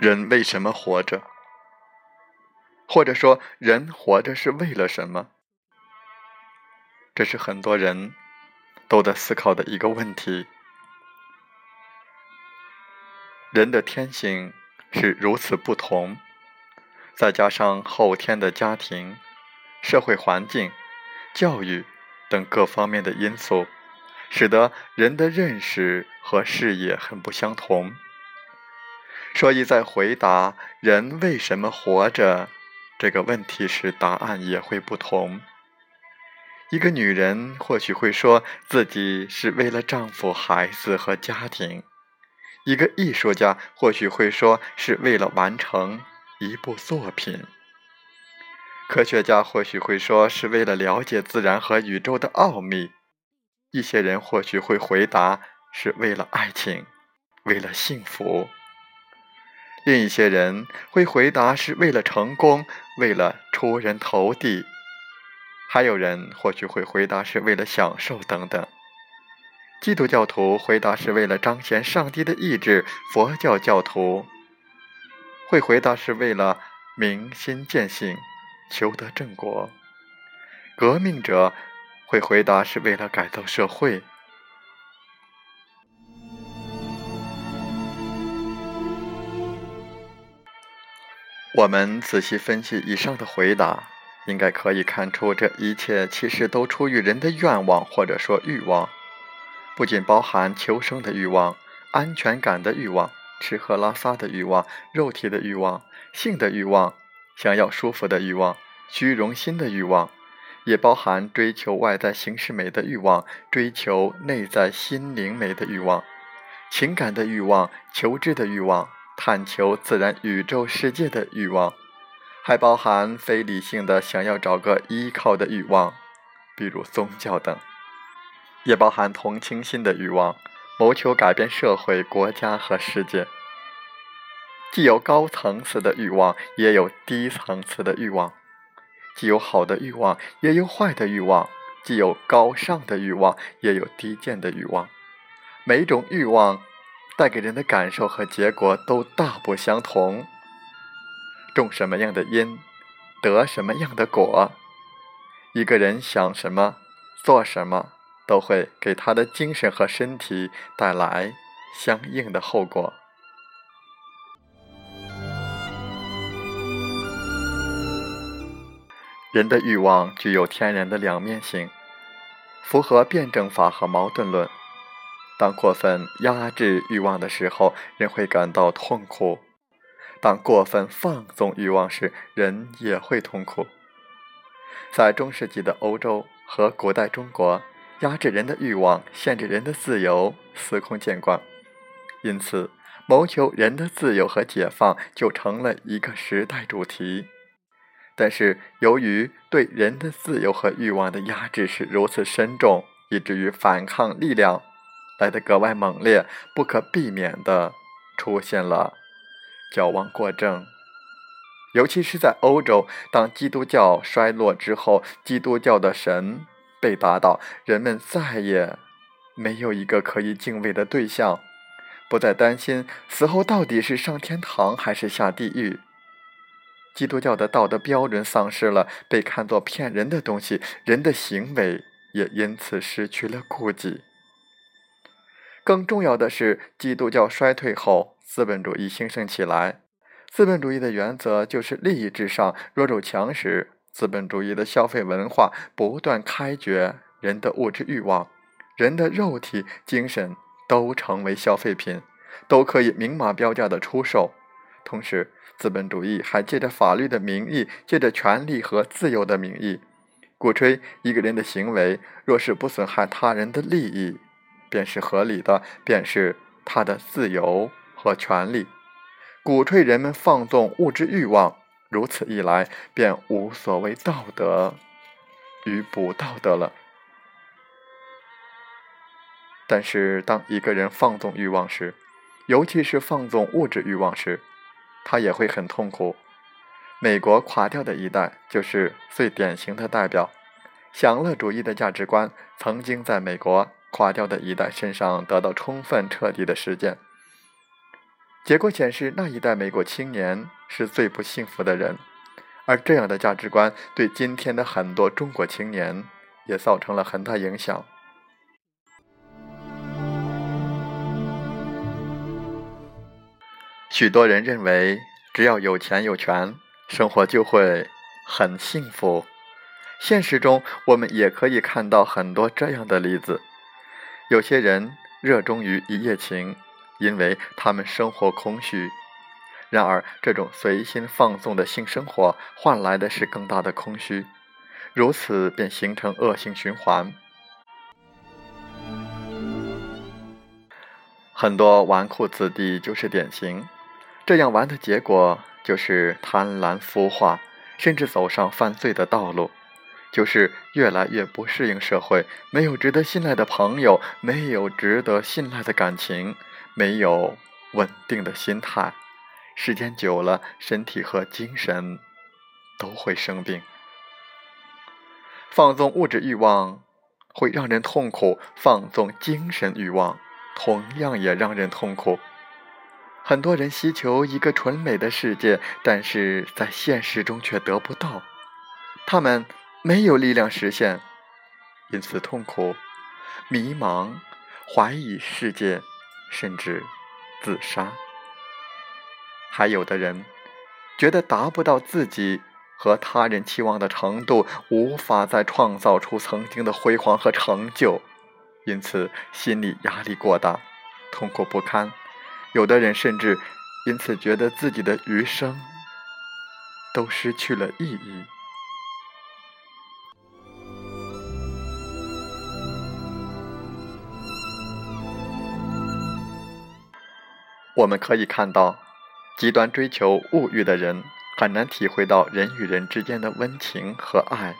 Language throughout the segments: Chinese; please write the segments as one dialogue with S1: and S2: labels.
S1: 人为什么活着？或者说，人活着是为了什么？这是很多人都在思考的一个问题。人的天性是如此不同，再加上后天的家庭、社会环境、教育等各方面的因素，使得人的认识和视野很不相同。所以在回答“人为什么活着”这个问题时，答案也会不同。一个女人或许会说自己是为了丈夫、孩子和家庭；一个艺术家或许会说是为了完成一部作品；科学家或许会说是为了了解自然和宇宙的奥秘；一些人或许会回答是为了爱情，为了幸福。另一些人会回答是为了成功，为了出人头地；还有人或许会回答是为了享受等等。基督教徒回答是为了彰显上帝的意志；佛教教徒会回答是为了明心见性，求得正果；革命者会回答是为了改造社会。我们仔细分析以上的回答，应该可以看出，这一切其实都出于人的愿望，或者说欲望，不仅包含求生的欲望、安全感的欲望、吃喝拉撒的欲望、肉体的欲望、性的欲望、想要舒服的欲望、虚荣心的欲望，也包含追求外在形式美的欲望、追求内在心灵美的欲望、情感的欲望、求知的欲望。探求自然宇宙世界的欲望，还包含非理性的想要找个依靠的欲望，比如宗教等；也包含同情心的欲望，谋求改变社会、国家和世界。既有高层次的欲望，也有低层次的欲望；既有好的欲望，也有坏的欲望；既有高尚的欲望，也有低贱的欲望。每一种欲望。带给人的感受和结果都大不相同。种什么样的因，得什么样的果。一个人想什么，做什么，都会给他的精神和身体带来相应的后果。人的欲望具有天然的两面性，符合辩证法和矛盾论。当过分压制欲望的时候，人会感到痛苦；当过分放纵欲望时，人也会痛苦。在中世纪的欧洲和古代中国，压制人的欲望、限制人的自由，司空见惯。因此，谋求人的自由和解放就成了一个时代主题。但是，由于对人的自由和欲望的压制是如此深重，以至于反抗力量。来得格外猛烈，不可避免的出现了矫枉过正。尤其是在欧洲，当基督教衰落之后，基督教的神被打倒，人们再也没有一个可以敬畏的对象，不再担心死后到底是上天堂还是下地狱。基督教的道德标准丧失了，被看作骗人的东西，人的行为也因此失去了顾忌。更重要的是，基督教衰退后，资本主义兴盛起来。资本主义的原则就是利益至上，弱肉强食。资本主义的消费文化不断开掘人的物质欲望，人的肉体、精神都成为消费品，都可以明码标价的出售。同时，资本主义还借着法律的名义，借着权利和自由的名义，鼓吹一个人的行为若是不损害他人的利益，便是合理的，便是他的自由和权利。鼓吹人们放纵物质欲望，如此一来，便无所谓道德与不道德了。但是，当一个人放纵欲望时，尤其是放纵物质欲望时，他也会很痛苦。美国垮掉的一代就是最典型的代表。享乐主义的价值观曾经在美国垮掉的一代身上得到充分彻底的实践。结果显示，那一代美国青年是最不幸福的人，而这样的价值观对今天的很多中国青年也造成了很大影响。许多人认为，只要有钱有权。生活就会很幸福。现实中，我们也可以看到很多这样的例子。有些人热衷于一夜情，因为他们生活空虚。然而，这种随心放纵的性生活换来的是更大的空虚，如此便形成恶性循环。很多纨绔子弟就是典型。这样玩的结果。就是贪婪腐化，甚至走上犯罪的道路；就是越来越不适应社会，没有值得信赖的朋友，没有值得信赖的感情，没有稳定的心态。时间久了，身体和精神都会生病。放纵物质欲望会让人痛苦，放纵精神欲望同样也让人痛苦。很多人希求一个纯美的世界，但是在现实中却得不到，他们没有力量实现，因此痛苦、迷茫、怀疑世界，甚至自杀。还有的人觉得达不到自己和他人期望的程度，无法再创造出曾经的辉煌和成就，因此心理压力过大，痛苦不堪。有的人甚至因此觉得自己的余生都失去了意义。我们可以看到，极端追求物欲的人很难体会到人与人之间的温情和爱，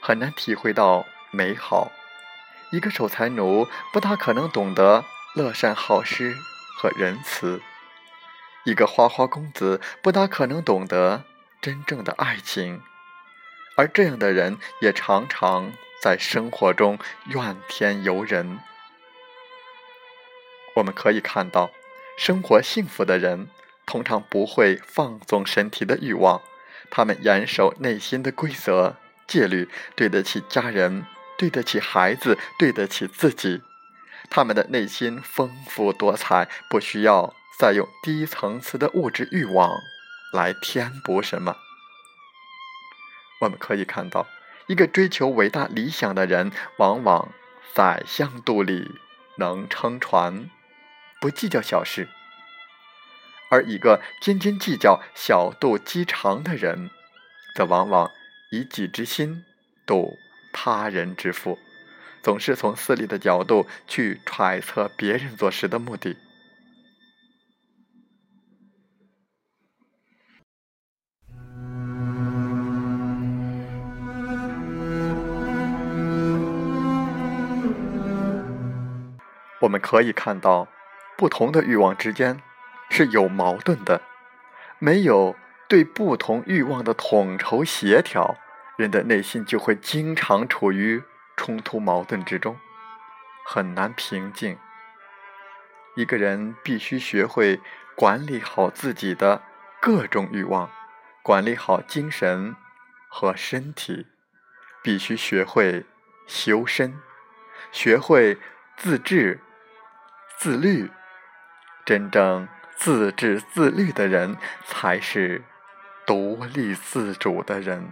S1: 很难体会到美好。一个守财奴不大可能懂得乐善好施。和仁慈，一个花花公子不大可能懂得真正的爱情，而这样的人也常常在生活中怨天尤人。我们可以看到，生活幸福的人通常不会放纵身体的欲望，他们严守内心的规则戒律，对得起家人，对得起孩子，对得起自己。他们的内心丰富多彩，不需要再用低层次的物质欲望来填补什么。我们可以看到，一个追求伟大理想的人，往往宰相肚里能撑船，不计较小事；而一个斤斤计较、小肚鸡肠的人，则往往以己之心度他人之腹。总是从私利的角度去揣测别人做事的目的。我们可以看到，不同的欲望之间是有矛盾的，没有对不同欲望的统筹协调，人的内心就会经常处于。冲突矛盾之中，很难平静。一个人必须学会管理好自己的各种欲望，管理好精神和身体，必须学会修身，学会自治、自律。真正自治自律的人，才是独立自主的人。